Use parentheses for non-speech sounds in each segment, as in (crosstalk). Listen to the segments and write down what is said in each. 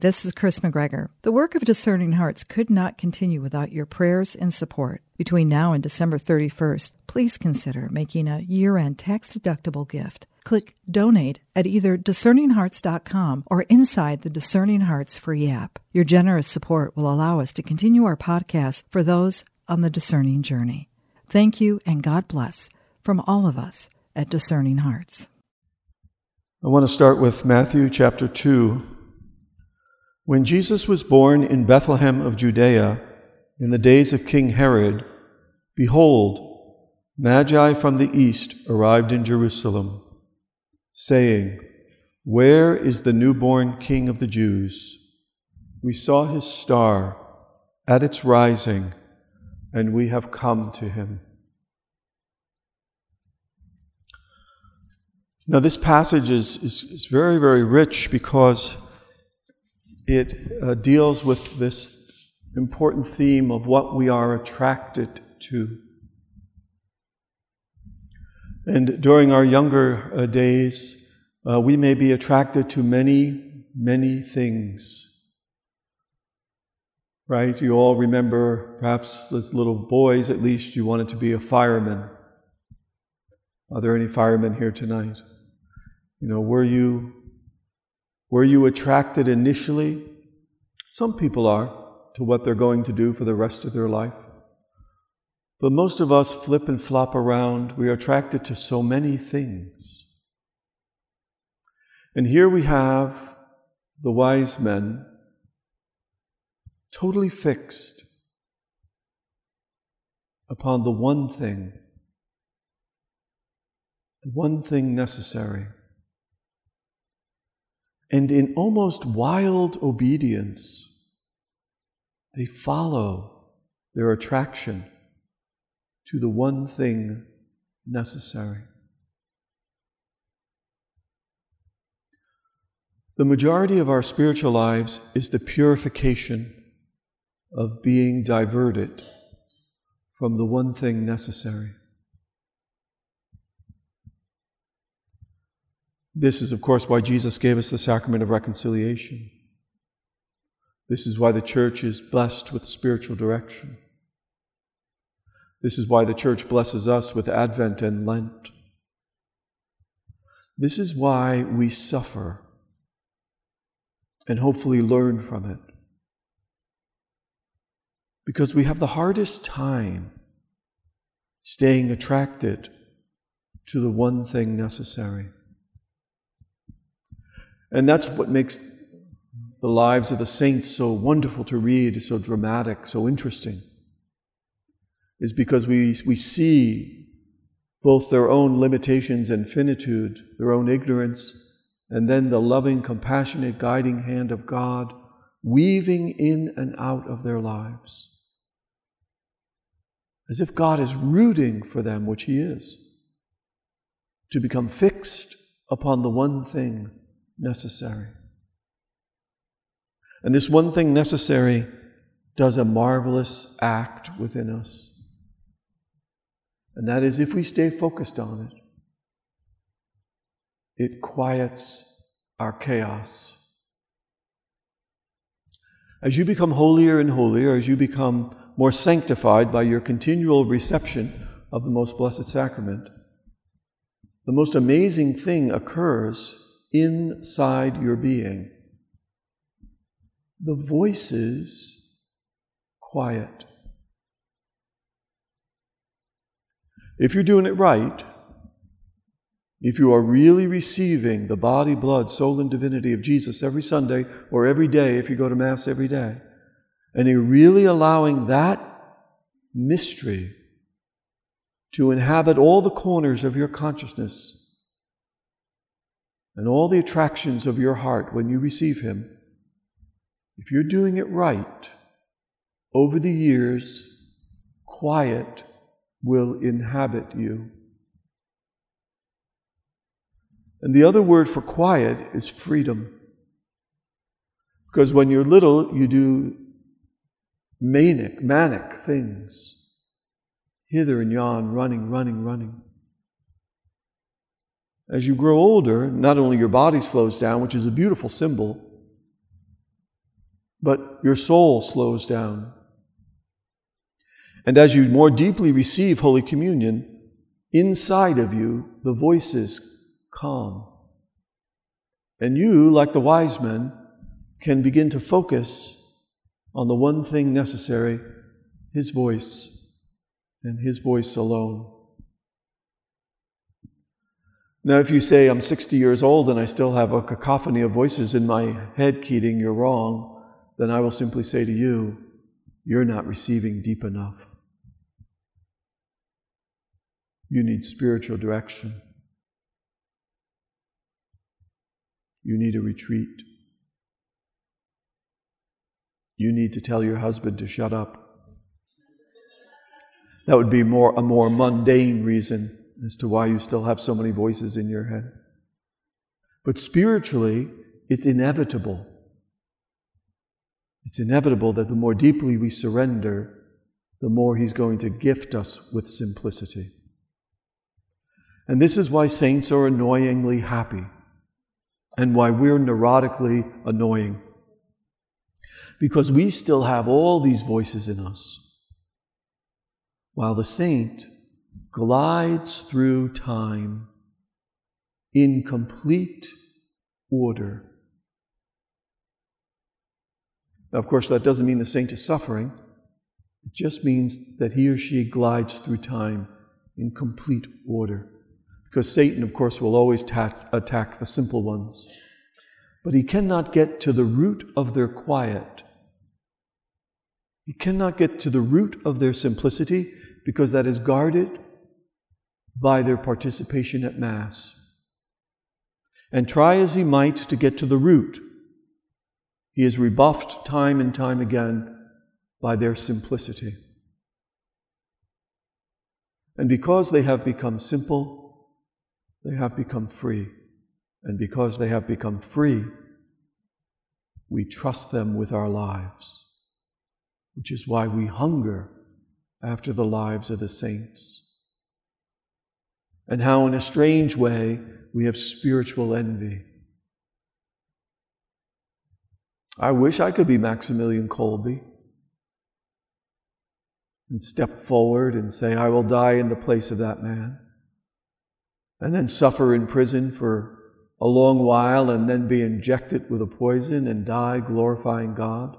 This is Chris McGregor. The work of Discerning Hearts could not continue without your prayers and support. Between now and December 31st, please consider making a year end tax deductible gift. Click Donate at either discerninghearts.com or inside the Discerning Hearts free app. Your generous support will allow us to continue our podcast for those on the discerning journey. Thank you and God bless from all of us at Discerning Hearts. I want to start with Matthew chapter 2 when Jesus was born in Bethlehem of Judea in the days of King Herod, behold, Magi from the east arrived in Jerusalem, saying, Where is the newborn King of the Jews? We saw his star at its rising, and we have come to him. Now, this passage is, is, is very, very rich because it uh, deals with this important theme of what we are attracted to. And during our younger uh, days, uh, we may be attracted to many, many things. Right? You all remember, perhaps as little boys at least, you wanted to be a fireman. Are there any firemen here tonight? You know, were you were you attracted initially? Some people are to what they're going to do for the rest of their life. But most of us flip and flop around. We are attracted to so many things. And here we have the wise men totally fixed upon the one thing, the one thing necessary and in almost wild obedience, they follow their attraction to the one thing necessary. The majority of our spiritual lives is the purification of being diverted from the one thing necessary. This is, of course, why Jesus gave us the sacrament of reconciliation. This is why the church is blessed with spiritual direction. This is why the church blesses us with Advent and Lent. This is why we suffer and hopefully learn from it. Because we have the hardest time staying attracted to the one thing necessary. And that's what makes the lives of the saints so wonderful to read, so dramatic, so interesting, is because we, we see both their own limitations and finitude, their own ignorance, and then the loving, compassionate, guiding hand of God weaving in and out of their lives. As if God is rooting for them, which He is, to become fixed upon the one thing necessary. And this one thing necessary does a marvelous act within us. And that is if we stay focused on it, it quiets our chaos. As you become holier and holier, as you become more sanctified by your continual reception of the most blessed sacrament, the most amazing thing occurs inside your being. The voices quiet. If you're doing it right, if you are really receiving the body, blood, soul, and divinity of Jesus every Sunday or every day, if you go to Mass every day, and you're really allowing that mystery to inhabit all the corners of your consciousness, and all the attractions of your heart when you receive Him, if you're doing it right, over the years, quiet will inhabit you. And the other word for quiet is freedom. Because when you're little, you do manic, manic things. Hither and yon, running, running, running. As you grow older, not only your body slows down, which is a beautiful symbol, but your soul slows down. And as you more deeply receive Holy Communion, inside of you the voices calm. And you, like the wise men, can begin to focus on the one thing necessary His voice and His voice alone. Now, if you say, I'm 60 years old and I still have a cacophony of voices in my head, Keating, you're wrong, then I will simply say to you, you're not receiving deep enough. You need spiritual direction. You need a retreat. You need to tell your husband to shut up. That would be more, a more mundane reason as to why you still have so many voices in your head. But spiritually, it's inevitable. It's inevitable that the more deeply we surrender, the more He's going to gift us with simplicity. And this is why saints are annoyingly happy and why we're neurotically annoying. Because we still have all these voices in us, while the saint glides through time in complete order. Now, of course, that doesn't mean the saint is suffering. It just means that he or she glides through time in complete order. Because Satan, of course, will always ta- attack the simple ones. But he cannot get to the root of their quiet. He cannot get to the root of their simplicity because that is guarded by their participation at Mass. And try as he might to get to the root, he is rebuffed time and time again by their simplicity. And because they have become simple, they have become free. And because they have become free, we trust them with our lives, which is why we hunger after the lives of the saints. And how, in a strange way, we have spiritual envy. I wish I could be Maximilian Kolbe and step forward and say, I will die in the place of that man and then suffer in prison for a long while and then be injected with a poison and die glorifying God?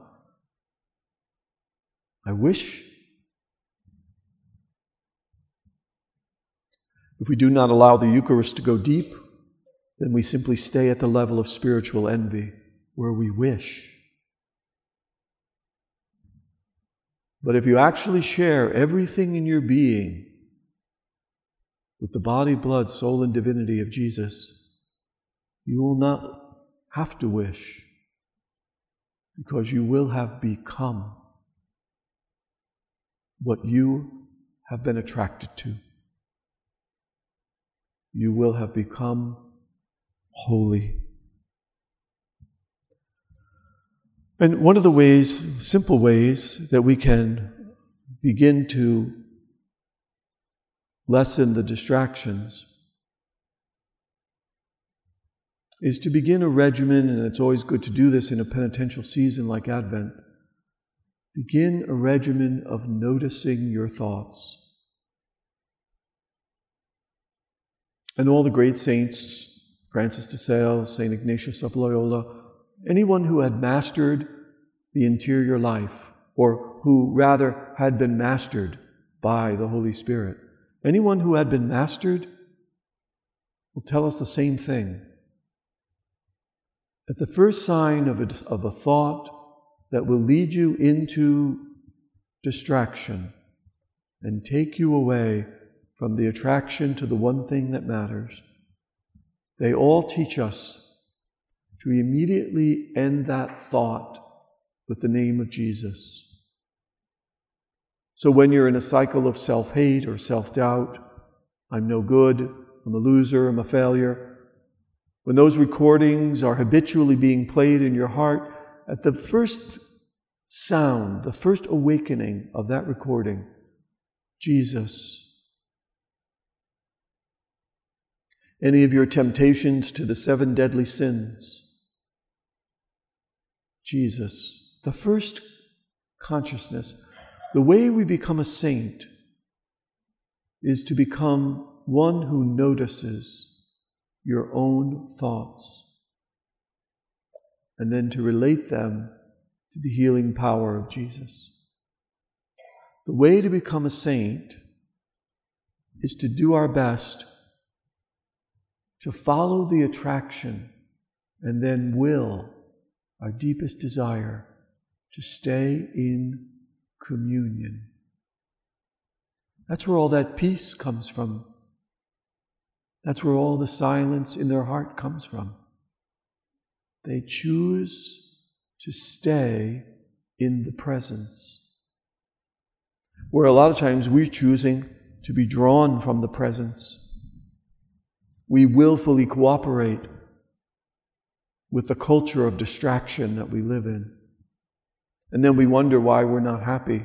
I wish. If we do not allow the Eucharist to go deep, then we simply stay at the level of spiritual envy where we wish. But if you actually share everything in your being with the body, blood, soul, and divinity of Jesus, you will not have to wish because you will have become what you have been attracted to. You will have become holy. And one of the ways, simple ways, that we can begin to lessen the distractions is to begin a regimen, and it's always good to do this in a penitential season like Advent. Begin a regimen of noticing your thoughts. And all the great saints, Francis de Sales, St. Ignatius of Loyola, anyone who had mastered the interior life, or who rather had been mastered by the Holy Spirit, Anyone who had been mastered will tell us the same thing. At the first sign of a, of a thought that will lead you into distraction and take you away from the attraction to the one thing that matters, they all teach us to immediately end that thought with the name of Jesus. So when you're in a cycle of self hate or self doubt, I'm no good, I'm a loser, I'm a failure, when those recordings are habitually being played in your heart, at the first sound, the first awakening of that recording, Jesus. Any of your temptations to the seven deadly sins, Jesus. the first consciousness, the way we become a saint is to become one who notices your own thoughts and then to relate them to the healing power of Jesus. The way to become a saint is to do our best to follow the attraction and then will, our deepest desire, to stay in communion. That's where all that peace comes from. That's where all the silence in their heart comes from. They choose to stay in the presence. Where a lot of times we're choosing to be drawn from the presence. We willfully cooperate with the culture of distraction that we live in. And then we wonder why we're not happy.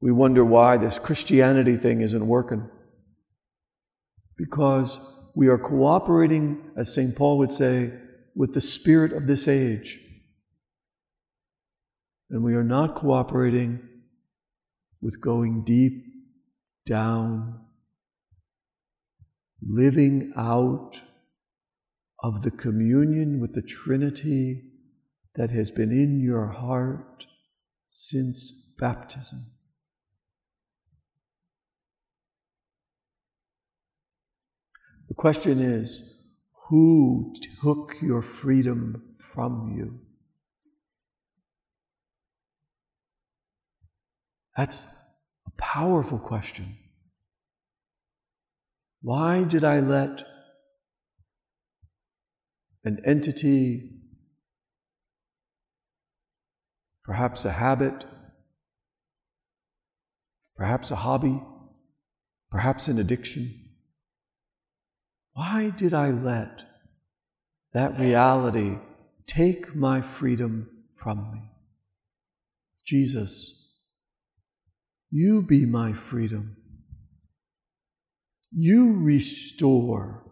We wonder why this Christianity thing isn't working. Because we are cooperating, as St. Paul would say, with the spirit of this age. And we are not cooperating with going deep down, living out of the communion with the Trinity that has been in your heart since baptism. The question is who took your freedom from you? That's a powerful question. Why did I let an entity, perhaps a habit, perhaps a hobby, perhaps an addiction. Why did I let that reality take my freedom from me? Jesus, you be my freedom. You restore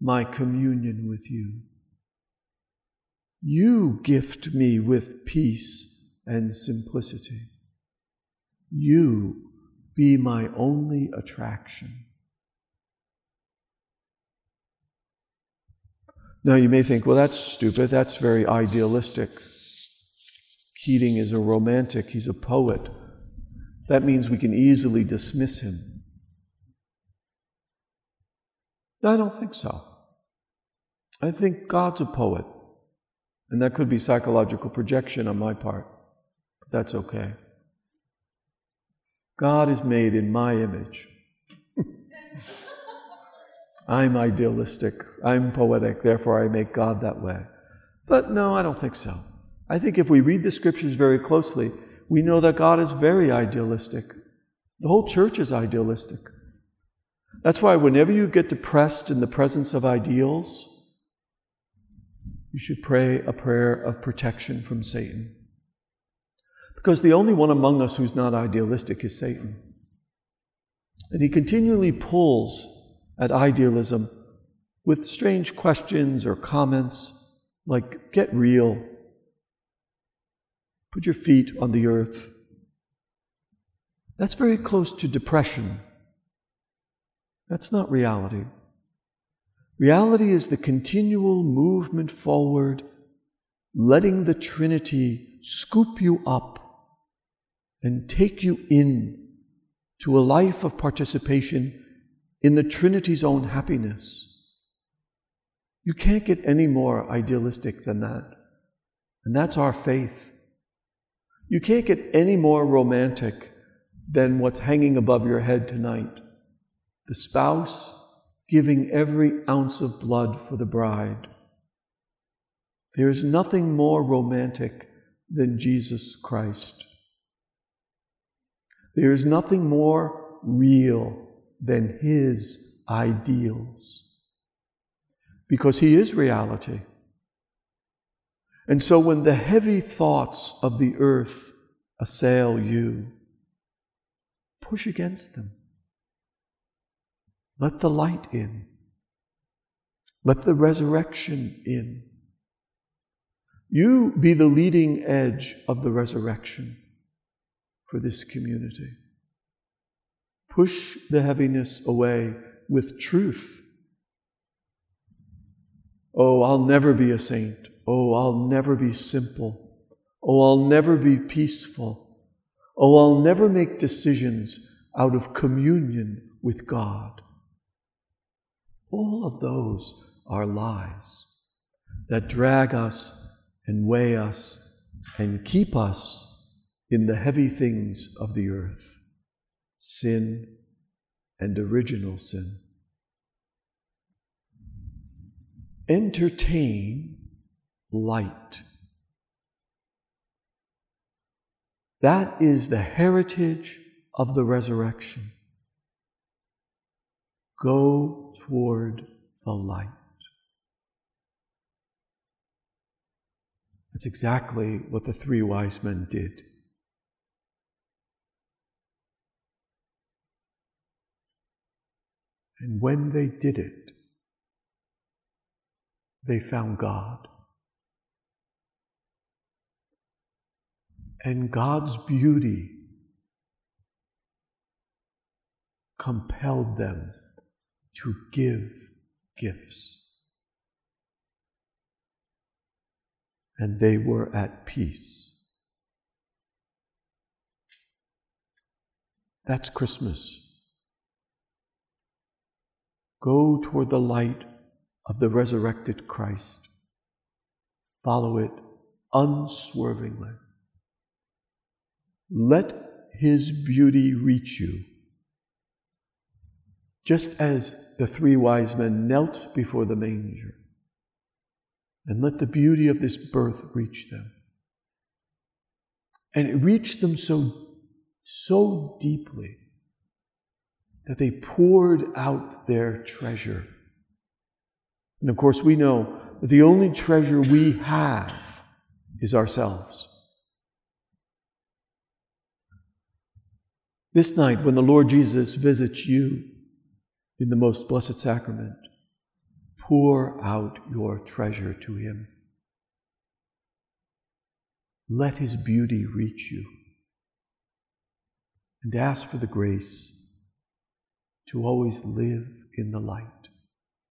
my communion with you. You gift me with peace and simplicity. You be my only attraction. Now you may think, well, that's stupid. That's very idealistic. Keating is a romantic, he's a poet. That means we can easily dismiss him. I don't think so. I think God's a poet. And that could be psychological projection on my part. But that's okay. God is made in my image. (laughs) I'm idealistic. I'm poetic. Therefore, I make God that way. But no, I don't think so. I think if we read the scriptures very closely, we know that God is very idealistic. The whole church is idealistic. That's why whenever you get depressed in the presence of ideals, you should pray a prayer of protection from Satan. Because the only one among us who's not idealistic is Satan. And he continually pulls at idealism with strange questions or comments like, get real, put your feet on the earth. That's very close to depression. That's not reality. Reality is the continual movement forward, letting the Trinity scoop you up and take you in to a life of participation in the Trinity's own happiness. You can't get any more idealistic than that. And that's our faith. You can't get any more romantic than what's hanging above your head tonight. The spouse giving every ounce of blood for the bride. There is nothing more romantic than Jesus Christ. There is nothing more real than His ideals. Because He is reality. And so when the heavy thoughts of the earth assail you, push against them. Let the light in. Let the resurrection in. You be the leading edge of the resurrection for this community. Push the heaviness away with truth. Oh, I'll never be a saint. Oh, I'll never be simple. Oh, I'll never be peaceful. Oh, I'll never make decisions out of communion with God. All of those are lies that drag us and weigh us and keep us in the heavy things of the earth sin and original sin. Entertain light. That is the heritage of the resurrection. Go toward the light. That's exactly what the three wise men did. And when they did it, they found God. And God's beauty compelled them to give gifts. And they were at peace. That's Christmas. Go toward the light of the resurrected Christ. Follow it unswervingly. Let his beauty reach you just as the three wise men knelt before the manger. And let the beauty of this birth reach them. And it reached them so, so deeply that they poured out their treasure. And of course, we know that the only treasure we have is ourselves. This night, when the Lord Jesus visits you, in the most blessed sacrament, pour out your treasure to Him. Let His beauty reach you and ask for the grace to always live in the light.